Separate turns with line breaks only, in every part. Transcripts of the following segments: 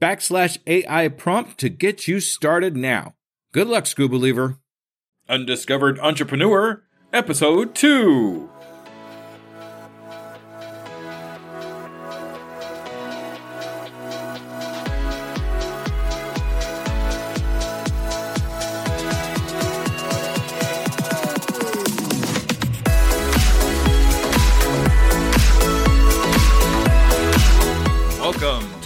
backslash AI prompt to get you started now. Good luck, School Believer. Undiscovered Entrepreneur, Episode 2.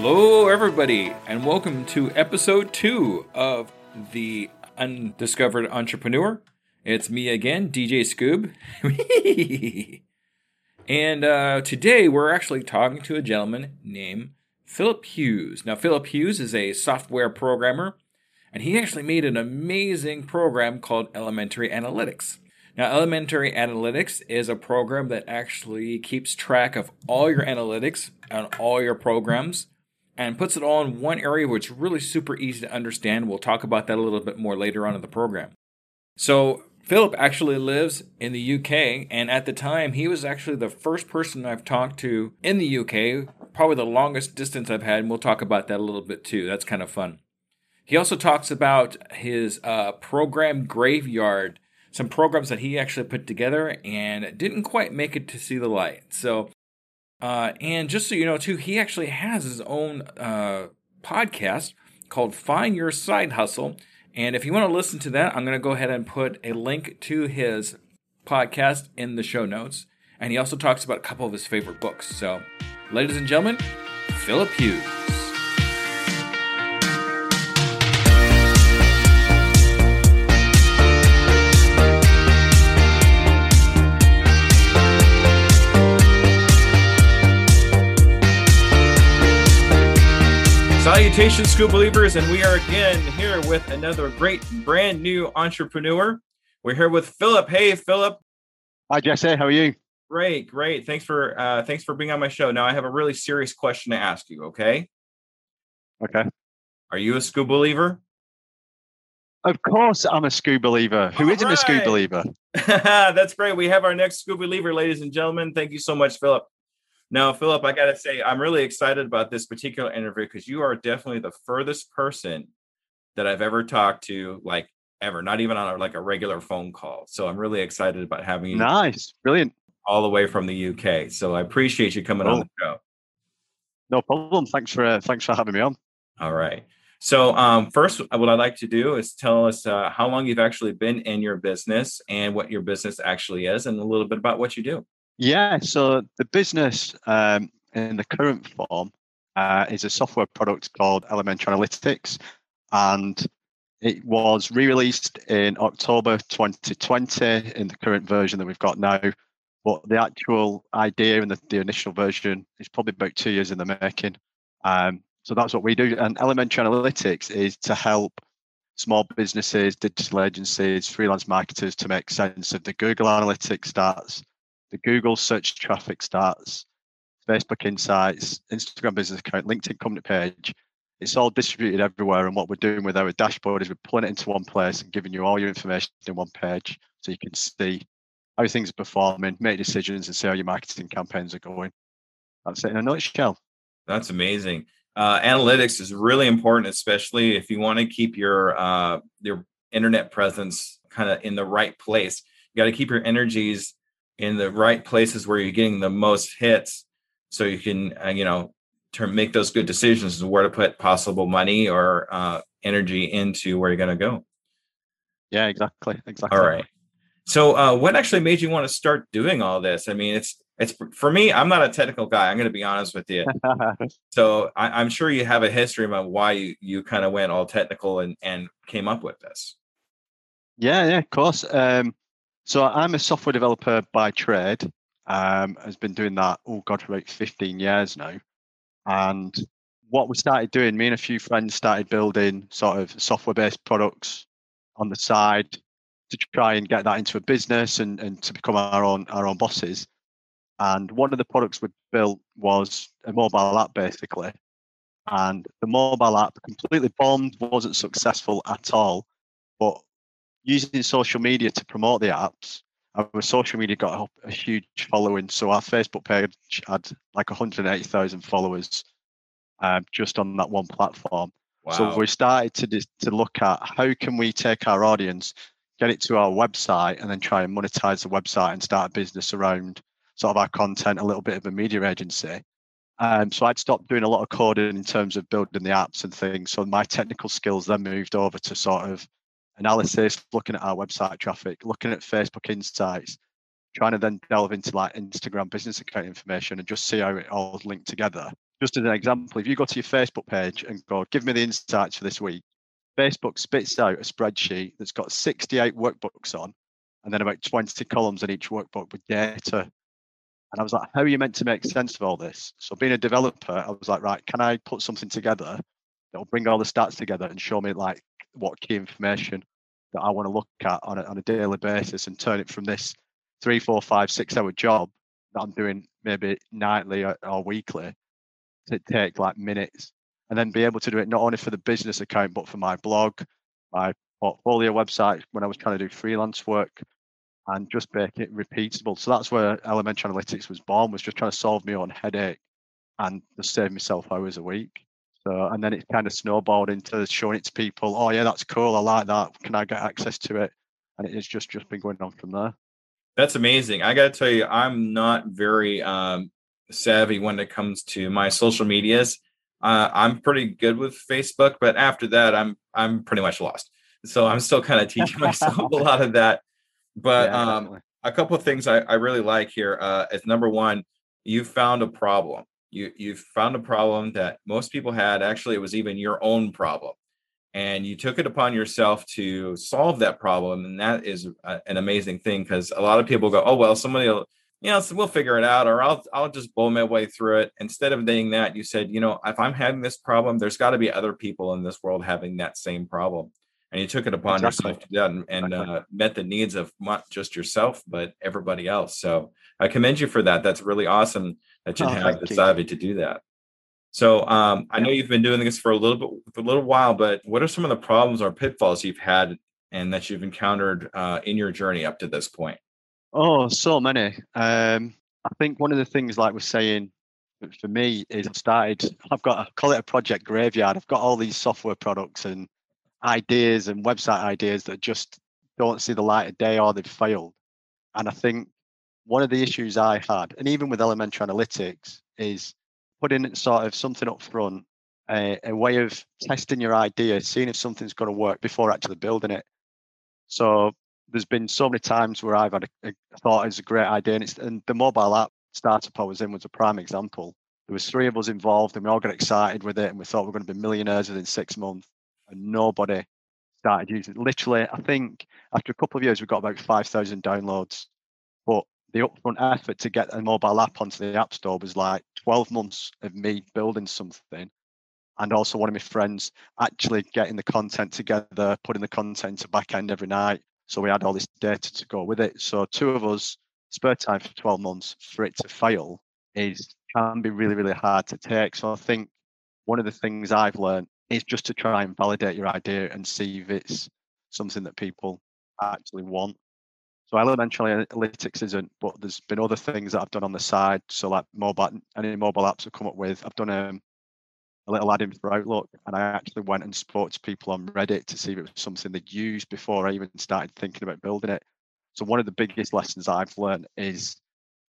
Hello, everybody, and welcome to episode two of the Undiscovered Entrepreneur. It's me again, DJ Scoob. and uh, today we're actually talking to a gentleman named Philip Hughes. Now, Philip Hughes is a software programmer, and he actually made an amazing program called Elementary Analytics. Now, Elementary Analytics is a program that actually keeps track of all your analytics on all your programs and puts it all in one area which is really super easy to understand. We'll talk about that a little bit more later on in the program. So, Philip actually lives in the UK, and at the time, he was actually the first person I've talked to in the UK, probably the longest distance I've had, and we'll talk about that a little bit too. That's kind of fun. He also talks about his uh, program graveyard, some programs that he actually put together and didn't quite make it to see the light. So, uh, and just so you know, too, he actually has his own uh, podcast called Find Your Side Hustle. And if you want to listen to that, I'm going to go ahead and put a link to his podcast in the show notes. And he also talks about a couple of his favorite books. So, ladies and gentlemen, Philip Hughes. Salutations, school believers, and we are again here with another great brand new entrepreneur. We're here with Philip. Hey, Philip.
Hi, Jesse. How are you?
Great, great. Thanks for uh, thanks for being on my show. Now, I have a really serious question to ask you. Okay.
Okay.
Are you a school believer?
Of course, I'm a school believer. Who not a school believer?
That's great. We have our next school believer, ladies and gentlemen. Thank you so much, Philip. Now, Philip, I got to say, I'm really excited about this particular interview because you are definitely the furthest person that I've ever talked to, like ever, not even on a, like a regular phone call. So I'm really excited about having you
Nice, brilliant.
all the way from the UK. So I appreciate you coming on the show.
No problem. Thanks for uh, thanks for having me on.
All right. So um, first, what I'd like to do is tell us uh, how long you've actually been in your business and what your business actually is, and a little bit about what you do.
Yeah. So the business um, in the current form uh, is a software product called Elementary Analytics, and it was re-released in October 2020 in the current version that we've got now. But the actual idea and the, the initial version is probably about two years in the making. Um, so that's what we do. And Elementary Analytics is to help small businesses, digital agencies, freelance marketers to make sense of the Google Analytics stats, the Google search traffic stats, Facebook Insights, Instagram business account, LinkedIn company page. It's all distributed everywhere. And what we're doing with our dashboard is we're pulling it into one place and giving you all your information in one page so you can see how things are performing, make decisions, and see how your marketing campaigns are going. That's it in a nutshell.
That's amazing. Uh, analytics is really important, especially if you want to keep your uh, your internet presence kind of in the right place. You got to keep your energies in the right places where you're getting the most hits, so you can uh, you know
to make those good decisions and where to put possible money or uh, energy into where you're going to go.
Yeah, exactly. Exactly.
All right. So, uh, what actually made you want to start doing all this? I mean, it's it's for me. I'm not a technical guy. I'm going to be honest with you. so, I, am sure you have a history about why you, you kind of went all technical and and came up with this.
Yeah, yeah, of course. Um, so, I'm a software developer by trade. Um, has been doing that. Oh God, for about 15 years now. And what we started doing, me and a few friends started building sort of software-based products on the side to try and get that into a business and, and to become our own our own bosses. And one of the products we built was a mobile app basically. And the mobile app completely bombed, wasn't successful at all. But using social media to promote the apps, our social media got a, huge following. So our Facebook page had like 180,000 followers um, just on that one platform. Wow. So we started to to look at how can we take our audience get it to our website and then try and monetize the website and start a business around sort of our content, a little bit of a media agency. Um, so I'd stopped doing a lot of coding in terms of building the apps and things. So my technical skills then moved over to sort of analysis, looking at our website traffic, looking at Facebook insights, trying to then delve into like Instagram business account information and just see how it all linked together. Just as an example, if you go to your Facebook page and go, give me the insights for this week, Facebook spits out a spreadsheet that's got 68 workbooks on, and then about 20 columns in each workbook with data. And I was like, how are you meant to make sense of all this? So, being a developer, I was like, right, can I put something together that'll bring all the stats together and show me like what key information that I want to look at on a, on a daily basis and turn it from this three, four, five, six hour job that I'm doing maybe nightly or, or weekly to take like minutes and then be able to do it not only for the business account but for my blog, my portfolio website when I was trying to do freelance work, and just make it repeatable. So that's where Elementary Analytics was born. Was just trying to solve my own headache and just save myself hours a week. So and then it kind of snowballed into showing it to people. Oh yeah, that's cool. I like that. Can I get access to it? And it's just just been going on from there.
That's amazing. I got to tell you, I'm not very um, savvy when it comes to my social medias. Uh, I'm pretty good with Facebook, but after that, I'm I'm pretty much lost. So I'm still kind of teaching myself a lot of that. But yeah, um, a couple of things I, I really like here uh, is number one, you found a problem. You you found a problem that most people had. Actually, it was even your own problem, and you took it upon yourself to solve that problem. And that is a, an amazing thing because a lot of people go, "Oh well, somebody will." you know, so we'll figure it out, or I'll I'll just blow my way through it. Instead of doing that, you said, you know, if I'm having this problem, there's got to be other people in this world having that same problem, and you took it upon exactly. yourself to do that and, and exactly. uh, met the needs of not just yourself but everybody else. So I commend you for that. That's really awesome that you oh, have the savvy to do that. So um, I know you've been doing this for a little bit, for a little while, but what are some of the problems or pitfalls you've had and that you've encountered uh, in your journey up to this point?
Oh, so many. Um, I think one of the things, like we're saying, for me is I've started. I've got I call it a project graveyard. I've got all these software products and ideas and website ideas that just don't see the light of day or they've failed. And I think one of the issues I had, and even with elementary analytics, is putting sort of something up front, a, a way of testing your idea, seeing if something's going to work before actually building it. So there's been so many times where I've had a, a thought it's a great idea, and, it's, and the mobile app startup I was in was a prime example. There was three of us involved, and we all got excited with it, and we thought we are going to be millionaires within six months, and nobody started using it. Literally, I think after a couple of years, we got about five thousand downloads, the upfront effort to get a mobile app onto the app store was like 12 months of me building something and also one of my friends actually getting the content together, putting the content to back end every night, so we had all this data to go with it. So two of us spare time for 12 months for it to fail is can be really, really hard to take. So I think one of the things I've learned is just to try and validate your idea and see if it's something that people actually want. So elementary analytics isn't, but there's been other things that I've done on the side. So like mobile, any mobile apps I've come up with, I've done um, a little add in for Outlook, and I actually went and spoke to people on Reddit to see if it was something they'd used before I even started thinking about building it. So one of the biggest lessons I've learned is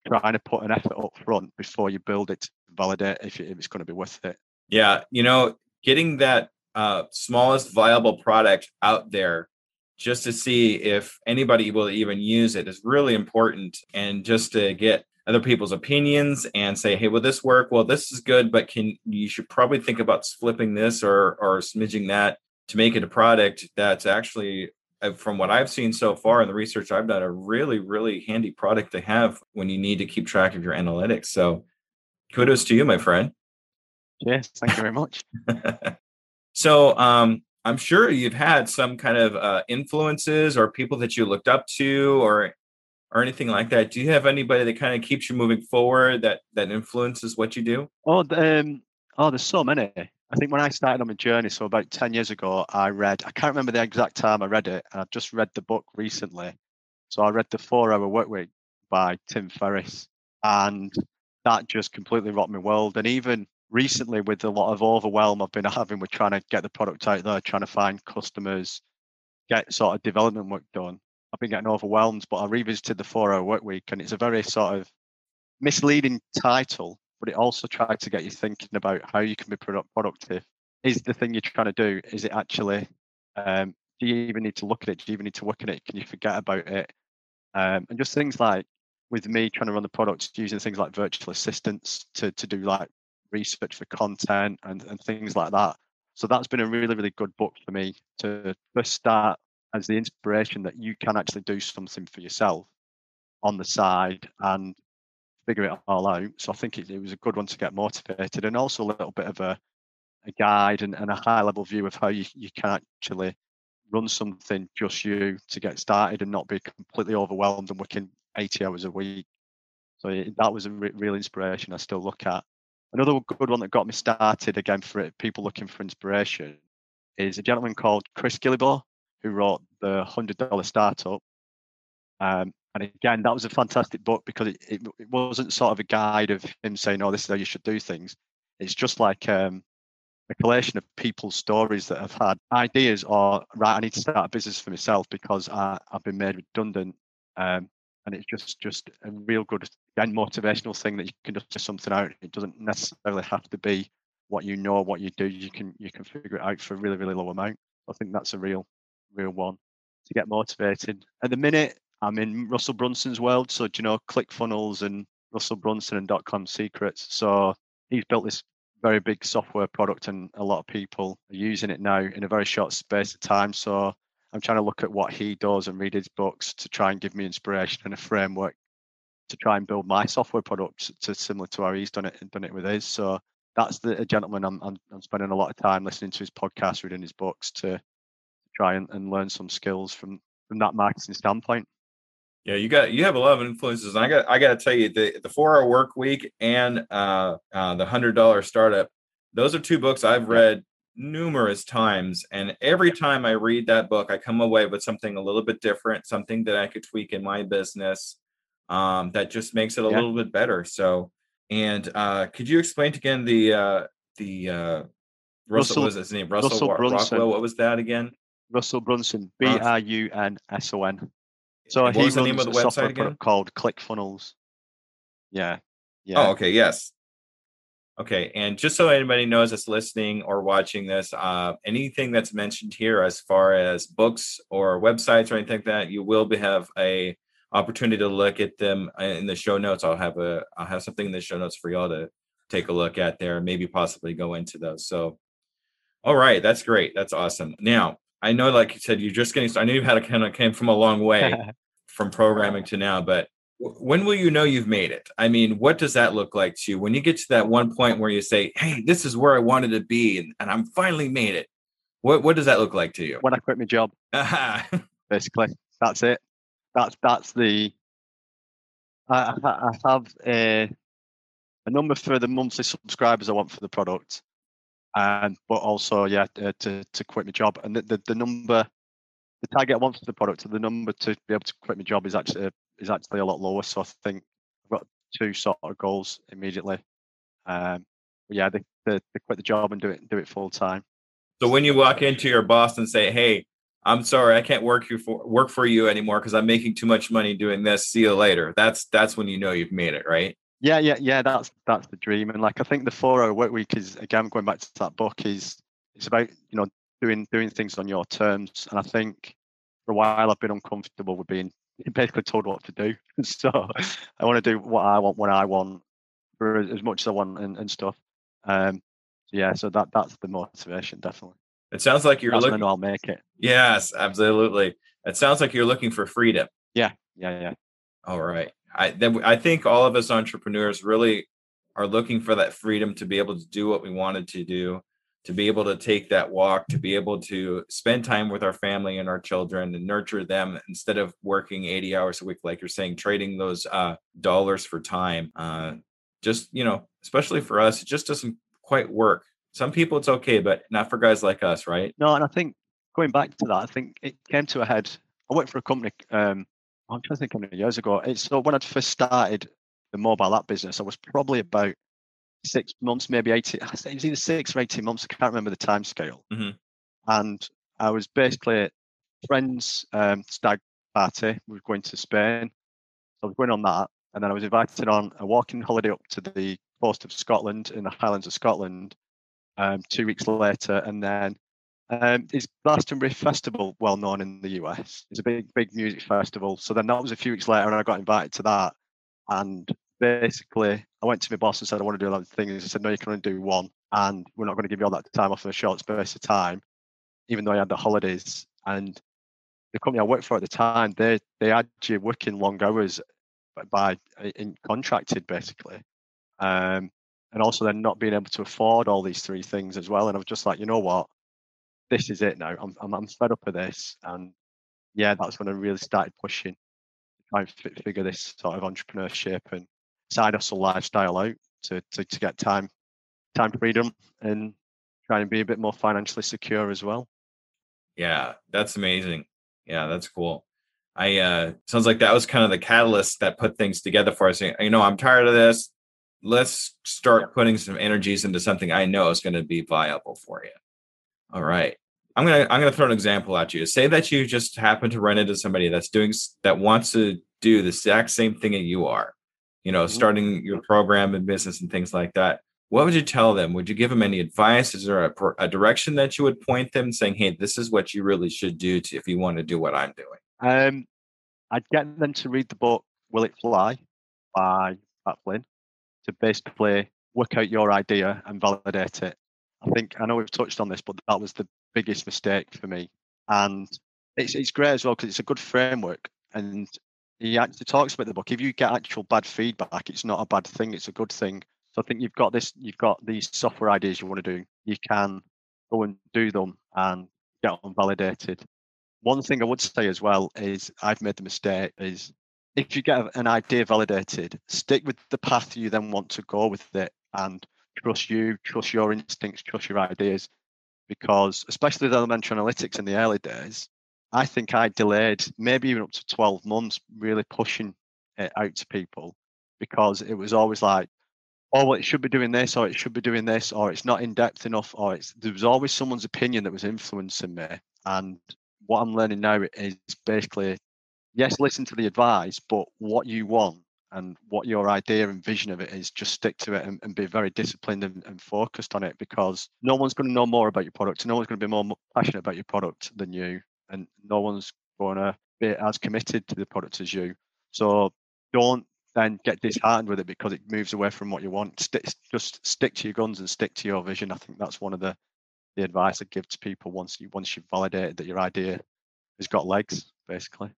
trying to put an effort up front before you build it to validate if, if it's going to be worth it.
Yeah, you know, getting that uh, smallest viable product out there just to see if anybody will even use it is really important and just to get other people's opinions and say hey will this work? Well this is good but can you should probably think about flipping this or or smidging that to make it a product that's actually uh, from what i've seen so far in the research i've done a really really handy product to have when you need to keep track of your analytics. So kudos to you my friend.
Yes thank you very much.
So um I'm sure you've had some kind of uh, influences or people that you looked up to or or anything like that. Do you have anybody that kind of keeps you moving forward that that influences what you do?
Oh, um, oh, there's so many. I think when I started on my journey, so about ten years ago, I read. I can't remember the exact time I read it, and I've just read the book recently. So I read the Four Hour Work Week by Tim Ferriss, and that just completely rocked my world. And even recently with a lot of overwhelm I've been having with trying to get the product out there, trying to find customers, get sort of development work done. I've been getting overwhelmed, but I revisited the four hour work week and it's a very sort of misleading title, but it also tried to get you thinking about how you can be product productive. Is the thing you're trying to do, is it actually, um, do you even need to look at it? Do you even need to work at it? Can you forget about it? Um, and just things like with me trying to run the products using things like virtual assistants to, to do like research for content and, and things like that. So that's been a really, really good book for me to first start as the inspiration that you can actually do something for yourself on the side and figure it all out. So I think it, it was a good one to get motivated and also a little bit of a, a guide and, and a high level view of how you, you can actually run something just you to get started and not be completely overwhelmed and working 80 hours a week. So that was a re- real inspiration I still look at. Another good one that got me started again for it, people looking for inspiration is a gentleman called Chris Guillebeau who wrote the Hundred Dollar Startup. Um, and again, that was a fantastic book because it, it, it, wasn't sort of a guide of him saying, "Oh, this is how you should do things." It's just like um, a collation of people's stories that have had ideas or right, I need to start a business for myself because I, have been made redundant. Um, and it's just just a real good and motivational thing that you can just do something out. It doesn't necessarily have to be what you know, what you do. You can you can figure it out for a really really low amount. I think that's a real real one to get motivated. At the minute, I'm in Russell Brunson's world, so do you know ClickFunnels and Russell Brunson and com secrets. So he's built this very big software product, and a lot of people are using it now in a very short space of time. So I'm trying to look at what he does and read his books to try and give me inspiration and a framework to try and build my software product to similar to how he's done it and done it with his. So that's the gentleman I'm, I'm, I'm spending a lot of time listening to his podcast, reading his books to try and, and learn some skills from from that marketing standpoint.
Yeah, you got you have a lot of influences. And I got I got to tell you the the four hour work week and uh, uh, the hundred dollar startup. Those are two books I've read numerous times. And every time I read that book, I come away with something a little bit different, something that I could tweak in my business um, that just makes it a yeah. little bit better. So, and uh, could you explain again the uh, the uh, Russell, Russell was his name? Russell, Russell Brunson. Rockwell. What was that again?
Russell Brunson. B R U N S O N. So what he was the name of the website again? Called ClickFunnels. Yeah. Yeah.
Oh, okay. Yes. Okay, and just so anybody knows that's listening or watching this, uh, anything that's mentioned here as far as books or websites or anything like that, you will be, have a opportunity to look at them uh, in the show notes. I'll have a I'll have something in the show notes for y'all to take a look at there, and maybe possibly go into those. So, all right, that's great. That's awesome. Now, I know, like you said, you're just getting. I know you've had a kind of came from a long way from programming to now, but when will you know you've made it? I mean, what does that look like to you when you get to that one point where you say, "Hey, this is where I wanted to be, and, and I'm finally made it." What what does that look like to you?
When I quit my job, basically, that's it. That's that's the. I, I have a a number for the monthly subscribers I want for the product, and but also yeah uh, to to quit my job and the, the, the number the target I want for the product, the number to be able to quit my job is actually is actually a lot lower. So I think I've got two sort of goals immediately. Um, yeah, they, they, they quit the job and do it do it full time.
So when you walk into your boss and say, "Hey, I'm sorry, I can't work you for work for you anymore because I'm making too much money doing this. See you later. That's that's when you know you've made it, right?
Yeah, yeah, yeah. That's that's the dream. And like I think the four hour work week is again going back to that book is it's about you know doing doing things on your terms. And I think for a while I've been uncomfortable with being basically told what to do. so I want to do what I want when I want for as much as I want and, and stuff. Um, yeah, so that that's the motivation definitely.
It sounds like you're looking.
I'll make it.
Yes, absolutely. It sounds like you're looking for freedom.
Yeah, yeah, yeah.
All right. I then I think all of us entrepreneurs really are looking for that freedom to be able to do what we wanted to do, to be able to take that walk, to be able to spend time with our family and our children and nurture them instead of working 80 hours a week, like you're saying, trading those uh, dollars for time. Uh, just you know, especially for us, it just doesn't quite work. Some people it's okay, but not for guys like us, right?
No, and I think going back to that, I think it came to a head. I worked for a company. Um, I'm trying to think how many years ago. It's so when I first started the mobile app business, I was probably about six months, maybe 18. I think it was either six or 18 months. I can't remember the time scale.
Mhm.
And I was basically friends um, stag party. We were going to Spain. So I was going on that. And then I was invited on a walking holiday up to the coast of Scotland in the Highlands of Scotland um, two weeks later. And then um, is Glastonbury Festival well known in the US? It's a big, big music festival. So then that was a few weeks later, and I got invited to that. And basically, I went to my boss and said, I want to do a lot of things. He said, No, you can only do one. And we're not going to give you all that time off in a short space of time, even though I had the holidays. And the company I worked for at the time, they they had you working long hours by in contracted basically. Um, and also then not being able to afford all these three things as well. And I was just like, you know what? This is it now. I'm I'm, I'm fed up of this. And yeah, that's when I really started pushing trying to figure this sort of entrepreneurship and side hustle lifestyle out to, to, to get time time freedom and try and be a bit more financially secure as well.
Yeah, that's amazing. Yeah, that's cool. I uh sounds like that was kind of the catalyst that put things together for us. You know, I'm tired of this. Let's start putting some energies into something I know is going to be viable for you. All right. I'm gonna I'm gonna throw an example at you. Say that you just happen to run into somebody that's doing that wants to do the exact same thing that you are. You know,
Mhm.
starting your program and business and things like that. What would you tell them? Would you give them any advice? Is there a, a direction that you would point them, saying, "Hey, this is what you really should do to, if you want to do what I'm doing"?
Um, I'd get them to read the book Will It Fly by Pat Flynn to basically work out your idea and validate it. I think I know we've touched on this, but that was the biggest mistake for me. And it's it's great as well because it's a good framework. And he actually talks about the book. If you get actual bad feedback, it's not a bad thing. It's a good thing. So I think you've got this. You've got these software ideas you want to do. You can go and do them and get them validated. One thing I would say as well is I've made the mistake is if you get an idea validated, stick with the path you then want to go with it and trust you, trust your instincts, trust your ideas. Because especially with elementary analytics in the early days, I think I delayed maybe even up to 12 months really pushing it out to people because it was always like, oh, well, it should be doing this, or it should be doing this, or it's not in depth enough, or it's there was always someone's opinion that was influencing me. And what I'm learning now is basically, yes, listen to the advice, but what you want and what your idea and vision of it is, just stick to it and, and be very disciplined and, and focused on it because no one's going to know more about your product. No one's going to be more passionate about your product than you, and no one's going to be as committed to the product as you. So don't then get disheartened with it because it moves away from what you want. Just stick to your guns and stick to your vision. I think that's one of the the advice I give to people once you once you've validated that your idea has got legs, basically.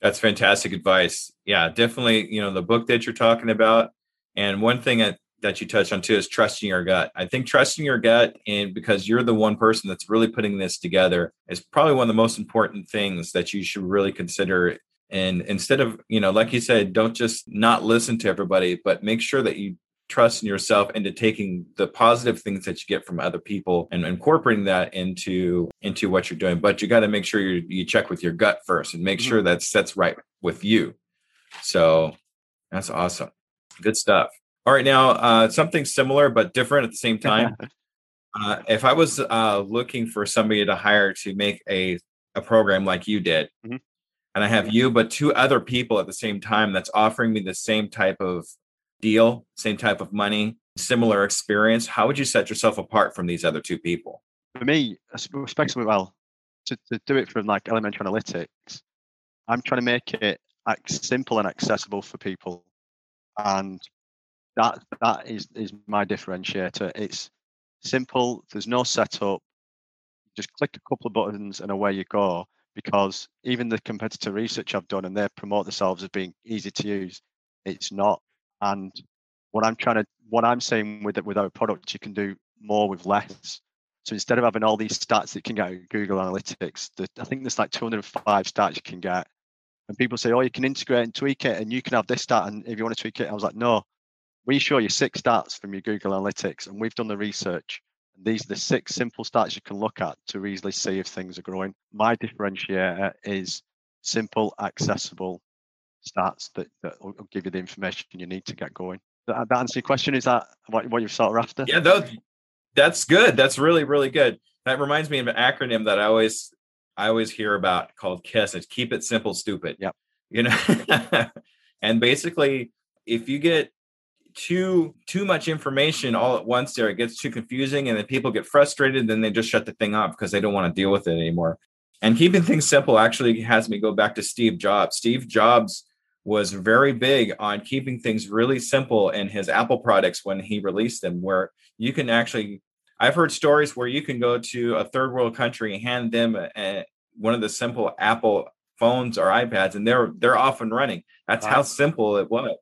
That's fantastic advice. Yeah, definitely. You know, the book that you're talking about, and one thing that that you touched on too is trusting your gut. I think trusting your gut, and because you're the one person that's really putting this together, is probably one of the most important things that you should really consider. And instead of, you know, like you said, don't just not listen to everybody, but make sure that you trust in yourself into taking the positive things that you get from other people and incorporating that into into what you're doing. But you got to make sure you you check with your gut first and make
Mhm.
sure that that's right with you. So that's awesome. Good stuff. All right now uh something similar but different at the same time. Uh, if i was uh looking for somebody to hire to make a a program like you did,
Mhm.
and I have you, but two other people at the same time that's offering me the same type of deal, same type of money, similar experience, how would you set yourself apart from these other two people?
For me, es- especially well, to, to do it from like elementary analytics, I'm trying to make it simple and accessible for people, and that that is is my differentiator. It's simple. There's no setup. Just click a couple of buttons and away you go. Because even the competitor research I've done and they promote themselves as being easy to use, it's not. And what I'm trying to, what I'm saying with it, with our product, you can do more with less. So instead of having all these stats that you can get Google Analytics, the, I think there's like 205 stats you can get. And people say, oh, you can integrate and tweak it and you can have this stat. And if you want to tweak it, I was like, no, we show you six stats from your Google Analytics and we've done the research. And these are the six simple stats you can look at to easily see if things are growing. My differentiator is simple, accessible stats that, that will give you the information you need to get going. That, that answer your question? Is that what, what you're sort of after?
Yeah, that's good. That's really, really good. That reminds me of an acronym that I always I always hear about called KISS. It's keep it simple, stupid.
Yep.
You know, and basically, if you get too too much information all at once, there it gets too confusing, and then people get frustrated. Then they just shut the thing off because they don't want to deal with it anymore. And keeping things simple actually has me go back to Steve Jobs. Steve Jobs was very big on keeping things really simple in his Apple products when he released them, where you can actually. I've heard stories where you can go to a third world country and hand them a, one of the simple Apple phones or iPads, and they're they're off and running. That's how simple it was.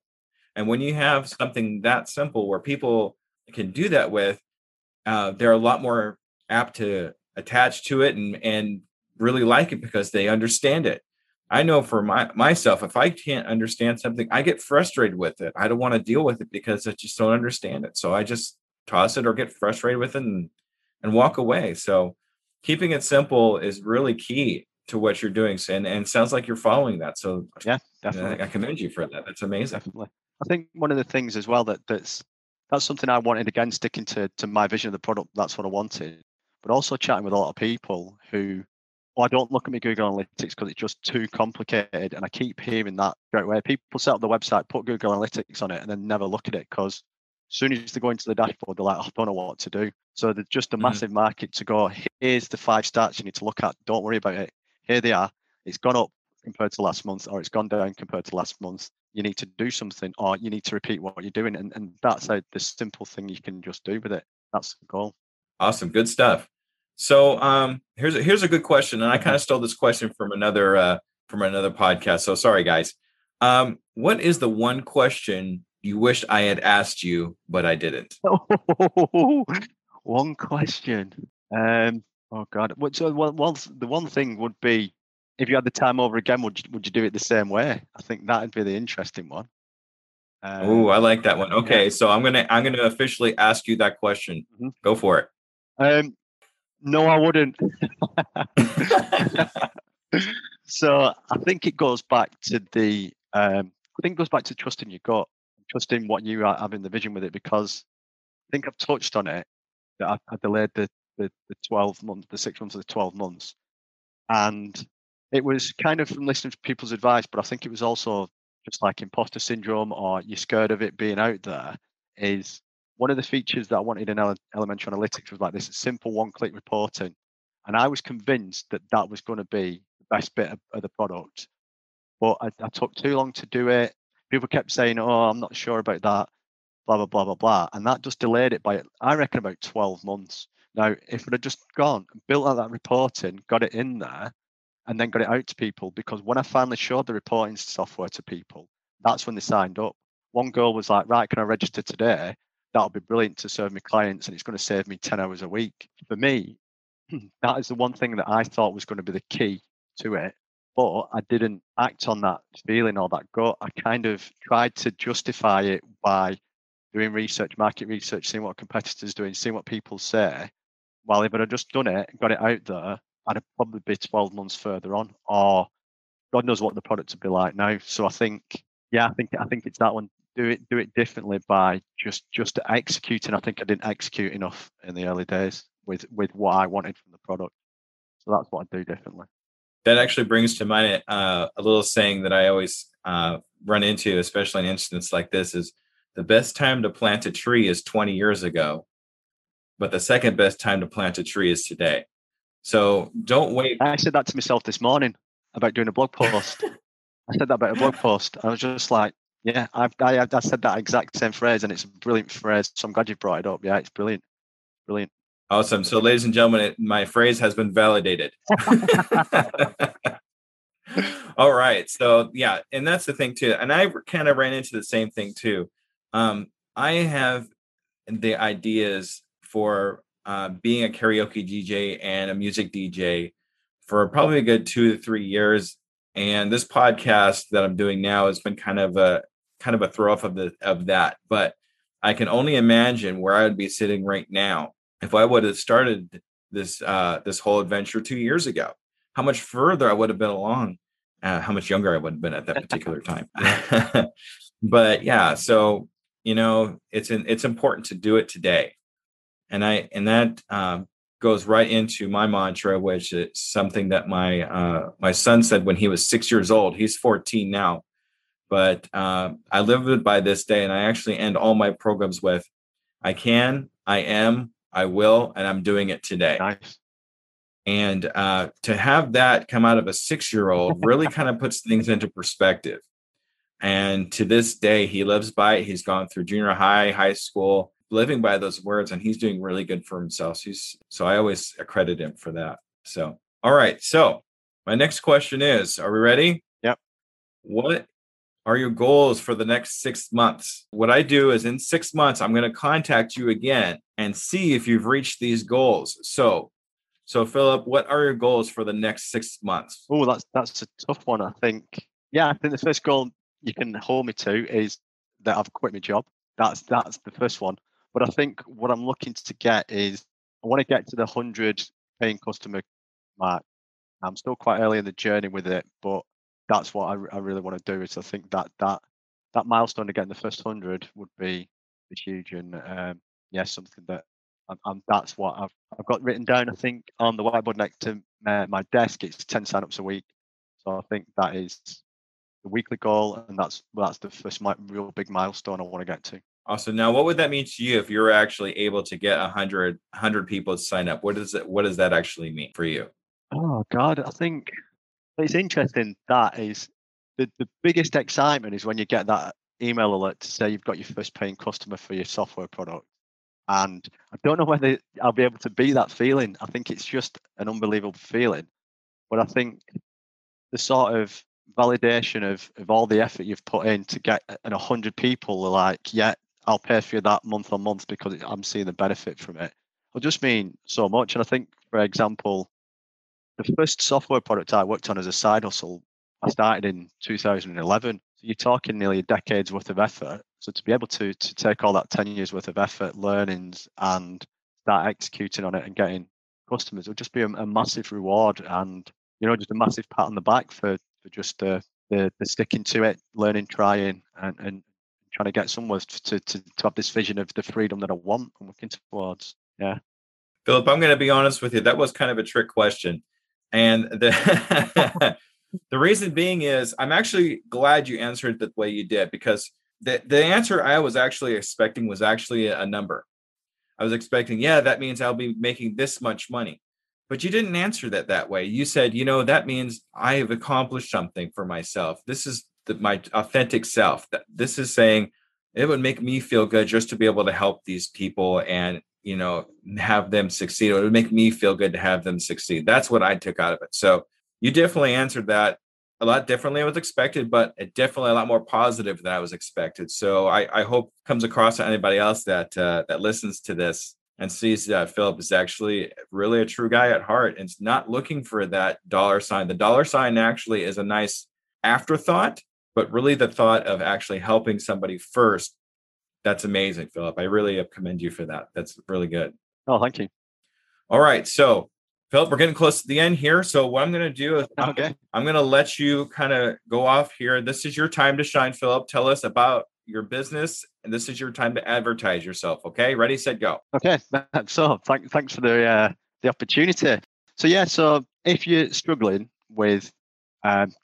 And when you have something that simple where people can do that with, uh, they're a lot more apt to attach to it and and really like it because they understand it. I know for my myself, if I can't understand something, I get frustrated with it. I don't want to deal with it because I just don't understand it. So I just toss it or get frustrated with it and and walk away. So keeping it simple is really key to what you're doing. And and sounds like you're following that. So
Yeah,
I,
definitely.
I commend you for that. That's amazing.
definitely. I think one of the things as well that that's that's something I wanted again, sticking to to my vision of the product. That's what I wanted, but also chatting with a lot of people who, I don't look at my Google Analytics because it's just too complicated, and I keep hearing that straight away. People set up the website, put Google Analytics on it, and then never look at it because as soon as they go into the dashboard, they're like, oh, I don't know what to do. So there's just a
Mhm.
massive market to go. Here's the five stats you need to look at. Don't worry about it. Here they are. It's gone up compared to last month, or it's gone down compared to last month you need to do something or you need to repeat what you're doing and, and that's a, the simple thing you can just do with it that's the goal
Awesome, good stuff. So um, here's a, here's a good question, and I kind of stole this question from another uh, from another podcast. So sorry, guys. Um, what is the one question you wished I had asked you, but I didn't?
one question um oh god so one, the one thing would be if you had the time over again would you, would you do it the same way i think that'd be the interesting one
Oh,
um,
I like that one. Okay, so I'm gonna I'm gonna officially ask you that question.
Mhm.
Go for it.
um no i wouldn't so I think it goes back to the um, I think it goes back to trusting your gut, trusting what you are having the vision with it because I think I've touched on it that I, I delayed the, the the twelve months, the six months of the twelve months, and it was kind of from listening to people's advice, but I think it was also just like imposter syndrome or you're scared of it being out there. Is one of the features that I wanted in ele- elementary analytics was like this simple one-click reporting, and I was convinced that that was going to be the best bit of, of the product. But I, I took too long to do it. People kept saying, "Oh, I'm not sure about that," blah blah blah blah blah, and that just delayed it by I reckon about 12 months. Now, if had just gone, and built out that reporting, got it in there, and then got it out to people, because when I finally showed the reporting software to people, that's when they signed up. One girl was like, "Right, can I register today?" That'll be brilliant to serve my clients, and it's going to save me 10 hours a week. For me, that is the one thing that I thought was going to be the key to it. But I didn't act on that feeling or that gut. I kind of tried to justify it by doing research, market research, seeing what competitors doing, seeing what people say. Well, if I'd just done it, got it out there, I'd have probably be 12 months further on, or God knows what the product would be like now. So I think, yeah, I think I think it's that one. Do it do it differently by just just executing. I think I didn't execute enough in the early days with with what I wanted from the product. So that's what I do differently.
That actually brings to mind uh, a little saying that I always uh, run into, especially in incidents like this, is the best time to plant a tree is 20 years ago, but the second best time to plant a tree is today. So don't wait.
I said that to myself this morning about doing a blog post. I said that about a blog post. I was just like, yeah, I've I, I said that exact same phrase, and it's a brilliant phrase. So I'm glad you brought it up. Yeah, it's brilliant, brilliant.
Awesome. So, ladies and gentlemen, it, my phrase has been validated. All right. So, yeah, and that's the thing too. And I kind of ran into the same thing too. Um, I have the ideas for uh, being a karaoke DJ and a music DJ for probably a good two to three years. And this podcast that I'm doing now has been kind of a kind of a throw off of the of that. But I can only imagine where I would be sitting right now if I would have started this uh, this whole adventure two years ago. How much further I would have been along, uh, how much younger I would have been at that particular time. but yeah, so you know, it's in, it's important to do it today, and I and that um, goes right into my mantra, which is something that my uh, my son said when he was six years old. He's 14 now, but uh, I live it by this day, and I actually end all my programs with, "I can, I am, I will, and I'm doing it today.
Nice.
And uh, to have that come out of a six year old really kind of puts things into perspective. And to this day, he lives by it. He's gone through junior high, high school, living by those words, and he's doing really good for himself. He's, so I always accredit him for that. So, all right. So, my next question is Are we ready?
Yep.
What are your goals for the next six months? What I do is in six months, I'm going to contact you again and see if you've reached these goals. So, so Philip, what are your goals for the next six months?
Oh, that's that's a tough one. I think. Yeah, I think the first goal you can hold me to is that I've quit my job. That's that's the first one. But I think what I'm looking to get is I want to get to the hundred paying customer mark. I'm still quite early in the journey with it, but that's what I, I really want to do. Is I think that that that milestone to get the first hundred would be, be huge, and um, yeah, something that I'm, I'm, that's what I've I've got written down. I think on the whiteboard next to my, my desk, it's ten signups a week. So I think that is the weekly goal, and that's that's the first my, real big milestone I want to get to.
Awesome. Now, what would that mean to you if you're actually able to get 100, 100 people to sign up? What does it? What does that actually mean for you?
Oh God, I think it's interesting. That is the, the biggest excitement is when you get that email alert to say you've got your first paying customer for your software product. And I don't know whether I'll be able to beat that feeling. I think it's just an unbelievable feeling. But I think the sort of validation of, of all the effort you've put in to get and a hundred people are like, yeah, I'll pay for that month on month because I'm seeing the benefit from it. Will just mean so much. And I think, for example, the first software product I worked on as a side hustle, I started in 2011. So you're talking nearly a decade's worth of effort. So to be able to to take all that 10 years worth of effort, learnings, and start executing on it and getting customers, would just be a, a massive reward and you know just a massive pat on the back for for just the the sticking to it, learning, trying, and and trying to get somewhere to, to, to have this vision of the freedom that I want and working towards. Yeah.
Philip, I'm going to be honest with you. That was kind of a trick question. And the the reason being is I'm actually glad you answered the way you did because the, the answer I was actually expecting was actually a number. I was expecting, yeah, that means I'll be making this much money. But you didn't answer that that way. You said, you know, that means I have accomplished something for myself. This is the, my authentic self. This is saying it would make me feel good just to be able to help these people and you know, have them succeed. It would make me feel good to have them succeed. That's what I took out of it. So you definitely answered that a lot differently than I was expected, but definitely a lot more positive than I was expected. So I, I hope comes across to anybody else that uh, that listens to this and sees that Philip is actually really a true guy at heart and it's not looking for that dollar sign. The dollar sign actually is a nice afterthought, but really the thought of actually helping somebody first that's amazing, Philip. I really commend you for that. That's really good.
Oh, thank you.
All right. So, Philip, we're getting close to the end here. So, what I'm going to do is okay. I'm, going to let you kind of go off here. This is your time to shine, Philip. Tell us about your business, and this is your time to advertise yourself. Okay. Ready, set, go.
Okay. So, thank, thanks for the uh, the opportunity. So, yeah. So, if you're struggling with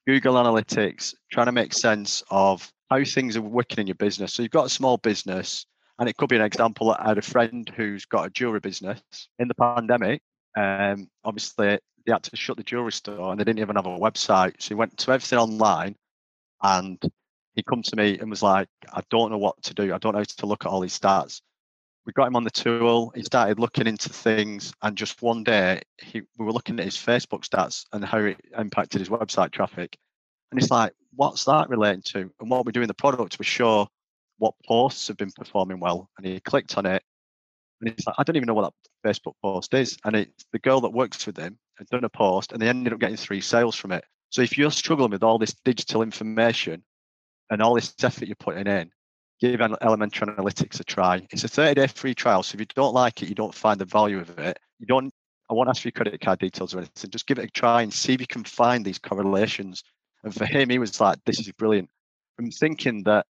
Google Analytics, trying to make sense of how things are working in your business. So you've got a small business, and it could be an example. I had a friend who's got a jewelry business in the pandemic. Um, obviously, they had to shut the jewelry store and they didn't even have a website. So he went to everything online and he come to me and was like, I don't know what to do. I don't know how to look at all these stats. We got him on the tool. He started looking into things, and just one day, he we were looking at his Facebook stats and how it impacted his website traffic. And it's like, what's that relating to? And what we do in the product, we show what posts have been performing well. And he clicked on it, and he's like, I don't even know what that Facebook post is. And it's the girl that works with him had done a post, and they ended up getting three sales from it. So if you're struggling with all this digital information and all this effort you're putting in, give Elementary Analytics a try. It's a 30 day free trial. So if you don't like it, you don't find the value of it, you don't, I won't ask for your credit card details or anything. Just give it a try and see if you can find these correlations. And for him, he was like, this is brilliant. From thinking that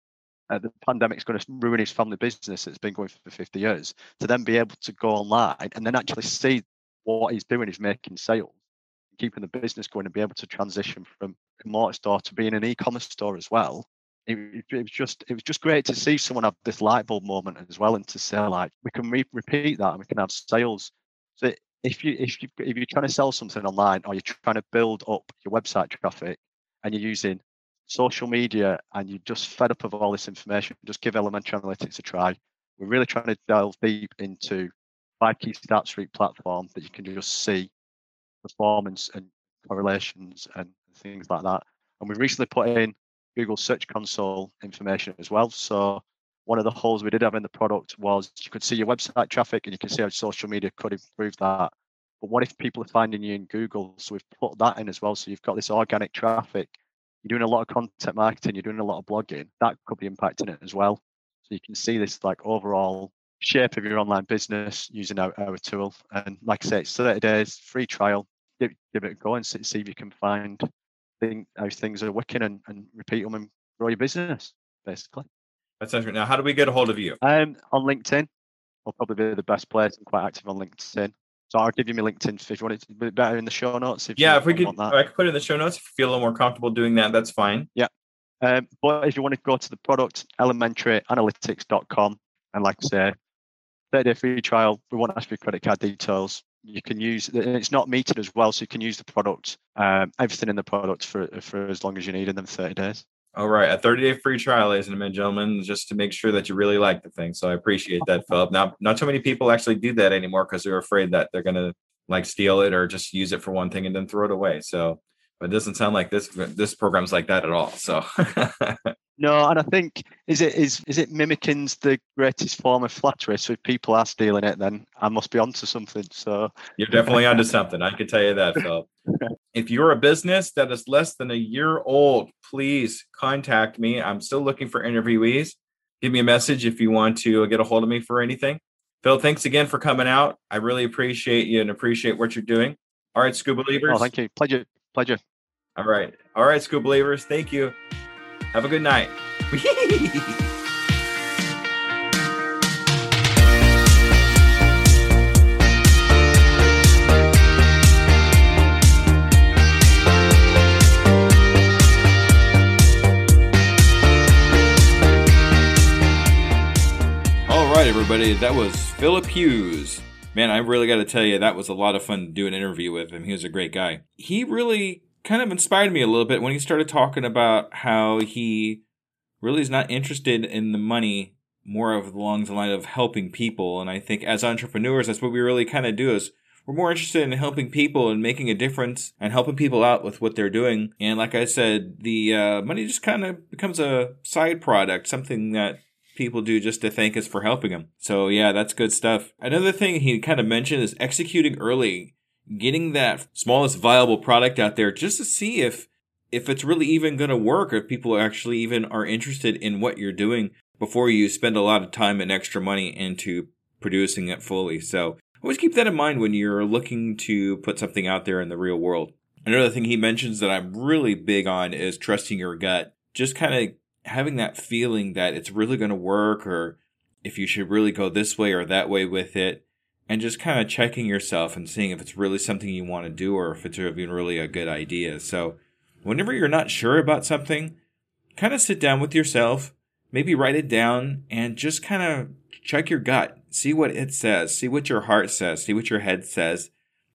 uh, the pandemic's going to ruin his family business that's been going for 50 years, to then be able to go online and then actually see what he's doing is making sales, keeping the business going and be able to transition from a mortar store to being an e-commerce store as well it, it, was just it was just great to see someone have this light bulb moment as well, and to say like we can re- repeat that and we can have sales. So if you if you if you're trying to sell something online or you're trying to build up your website traffic and you're using social media and you're just fed up of all this information, just give Elementary Analytics a try. We're really trying to delve deep into five key stat street platform that you can just see performance and correlations and things like that. And we recently put in Google Search Console information as well. So one of the holes we did have in the product was you could see your website traffic and you can see how social media could improve that. But what if people are finding you in Google? So we've put that in as well. So you've got this organic traffic. You're doing a lot of content marketing. You're doing a lot of blogging. That could be impacting it as well. So you can see this like overall shape of your online business using our, our tool. And like I say, it's 30 days free trial. Give, give it a go and see, see if you can find think how things are working and, and repeat them and grow your business, basically.
That sounds great. Now, how do we get a hold of you?
Um, on LinkedIn, I'll probably be the best place. I'm quite active on LinkedIn. So I'll give you my LinkedIn if you want it to be better in the show notes. If
yeah, if we could, I could put it in the show notes. If you feel a little more comfortable doing that, that's fine.
Yeah. Um, but if you want to go to the product, elementaryanalytics.com, and like I say, 30 day free trial, we won't ask for your credit card details you can use it's not metered as well so you can use the product um, everything in the product for for as long as you need in them 30 days.
All right a 30 day free trial ladies and gentlemen just to make sure that you really like the thing so i appreciate that philip. Now not too many people actually do that anymore because they're afraid that they're going to like steal it or just use it for one thing and then throw it away so but it doesn't sound like this this program's like that at all so
No, and I think is it is is it mimicking the greatest form of flattery? So if people are stealing it, then I must be onto something. So
you're definitely onto something. I can tell you that, Phil. if you're a business that is less than a year old, please contact me. I'm still looking for interviewees. Give me a message if you want to get a hold of me for anything. Phil, thanks again for coming out. I really appreciate you and appreciate what you're doing. All right, Scuba Believers.
Oh, thank you. Pleasure. Pleasure.
All right. All right, Scuba Believers. Thank you. Have a good night. All right, everybody. That was Philip Hughes. Man, I really got to tell you, that was a lot of fun to do an interview with him. He was a great guy. He really kind of inspired me a little bit when he started talking about how he really is not interested in the money more of along the line of helping people. And i think as entrepreneurs that's what we really kind of do is we're more interested in helping people and making a difference and helping people out with what they're doing. And like i said the uh, money just kind of becomes a side product something that people do just to thank us for helping them so yeah that's good stuff. Another thing he kind of mentioned is executing early getting that smallest viable product out there just to see if if it's really even going to work if people actually even are interested in what you're doing before you spend a lot of time and extra money into producing it fully. So always keep that in mind when you're looking to put something out there in the real world. Another thing he mentions that i'm really big on is trusting your gut. Just kind of having that feeling that it's really going to work or if you should really go this way or that way with it and just kind of checking yourself and seeing if it's really something you want to do or if it's even really a good idea. So, whenever you're not sure about something, kind of sit down with yourself, maybe write it down, and just kind of check your gut. See what it says, see what your heart says, see what your head says,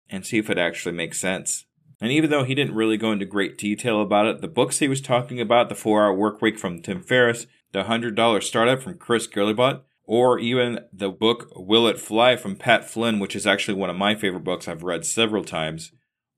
and see if it actually makes sense. And even though he didn't really go into great detail about it, the books he was talking about, The Four Hour Work Week from Tim Ferriss, The $100 Startup from Chris Guillebeau, or even the book Will It Fly from Pat Flynn, which is actually one of my favorite books I've read several times.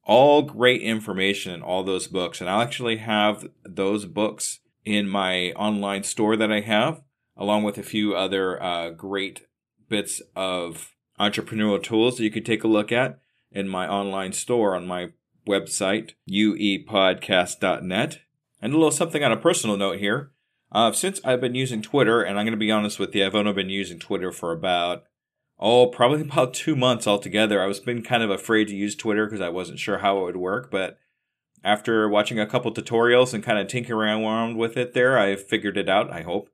All great information in all those books. And I'll actually have those books in my online store that I have, along with a few other uh, great bits of entrepreneurial tools that you could take a look at in my online store on my website, uepodcast.net. And a little something on a personal note here. Uh, since I've been using Twitter, and I'm going to be honest with you, I've only been using Twitter for about, oh, probably about two months altogether. I was been kind of afraid to use Twitter because I wasn't sure how it would work, but after watching a couple tutorials and kind of tinkering around with it there, I've figured it out, I hope.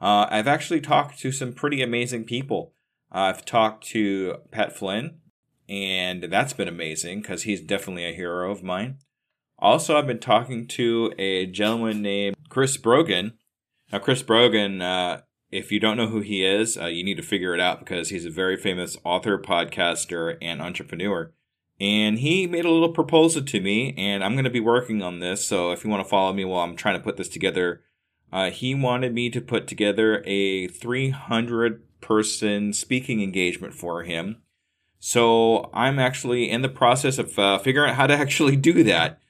Uh, I've actually talked to some pretty amazing people. I've talked to Pat Flynn, and that's been amazing because he's definitely a hero of mine. Also, I've been talking to a gentleman named Chris Brogan. Now, Chris Brogan, uh, if you don't know who he is, uh, you need to figure it out because he's a very famous author, podcaster, and entrepreneur. And he made a little proposal to me, and I'm going to be working on this. So if you want to follow me while I'm trying to put this together, uh, he wanted me to put together a 300 person speaking engagement for him so I'm actually in the process of uh, figuring out how to actually do that.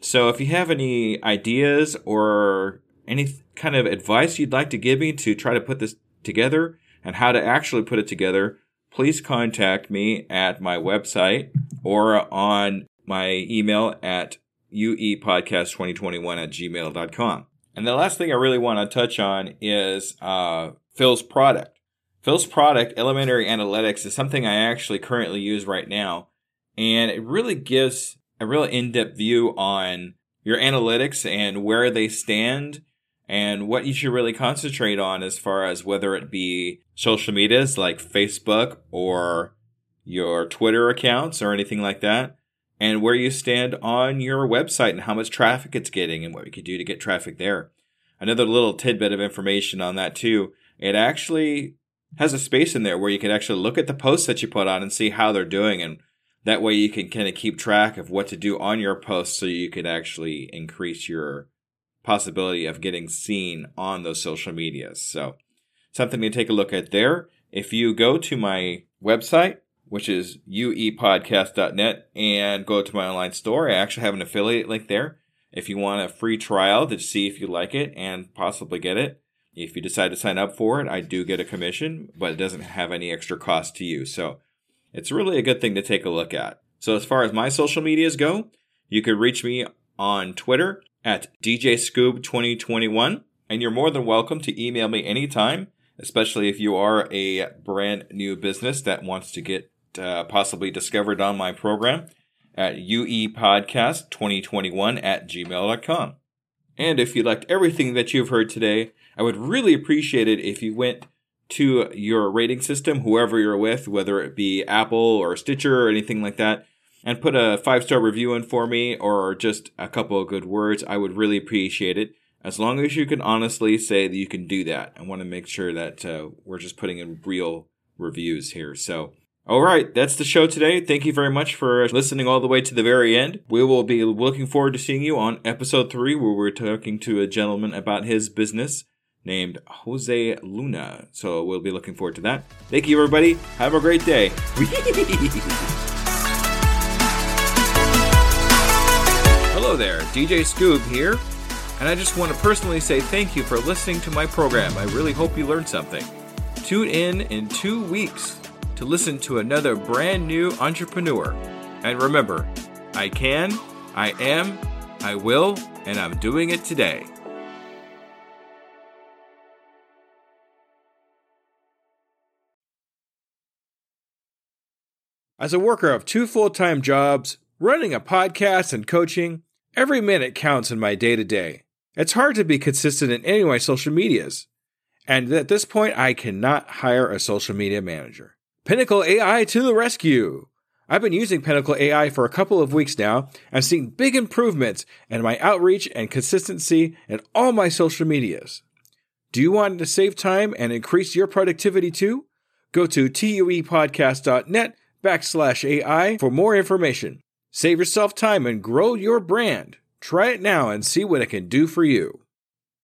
So if you have any ideas or any kind of advice you'd like to give me to try to put this together and how to actually put it together, please contact me at my website or on my email at uepodcast2021 at gmail.com. And the last thing I really want to touch on is uh, Phil's product. Phil's product, Elementary Analytics, is something I actually currently use right now. And it really gives a real in depth view on your analytics and where they stand and what you should really concentrate on as far as whether it be social medias like Facebook or your Twitter accounts or anything like that, and where you stand on your website and how much traffic it's getting and what you could do to get traffic there. Another little tidbit of information on that too. It actually has a space in there where you can actually look at the posts that you put on and see how they're doing and that way you can kind of keep track of what to do on your posts so you could actually increase your possibility of getting seen on those social medias. So something to take a look at there. If you go to my website, which is uepodcast.net and go to my online store, I actually have an affiliate link there. If you want a free trial to see if you like it and possibly get it, if you decide to sign up for it, I do get a commission, but it doesn't have any extra cost to you. So it's really a good thing to take a look at. So as far as my social medias go, you can reach me on Twitter at DJScoob2021, and you're more than welcome to email me anytime, especially if you are a brand new business that wants to get uh, possibly discovered on my program at uepodcast2021 at gmail.com. And if you liked everything that you've heard today, I would really appreciate it if you went to your rating system, whoever you're with, whether it be Apple or Stitcher or anything like that, and put a five star review in for me or just a couple of good words. I would really appreciate it. As long as you can honestly say that you can do that. I want to make sure that uh, we're just putting in real reviews here. So, all right, that's the show today. Thank you very much for listening all the way to the very end. We will be looking forward to seeing you on episode three, where we're talking to a gentleman about his business named Jose Luna. So we'll be looking forward to that. Thank you, everybody. Have a great day. There, DJ Scoob here. And I just want to personally say thank you for listening to my program. I really hope you learned something. Tune in in two weeks to listen to another brand new entrepreneur. And remember, I can, I am, I will, and I'm doing it today. As a worker of two full time jobs, running a podcast and coaching, every minute counts in my day to day. It's hard to be consistent in any of my social medias. And at this point, I cannot hire a social media manager.
Pinnacle AI to the rescue! I've been using Pinnacle AI for a couple of weeks now and seen big improvements in my outreach and consistency in all my social medias. Do you want to save time and increase your productivity too? Go to tuepodcast.net backslash AI for more information. Save yourself time and grow your brand. Try it now and see what it can do for you.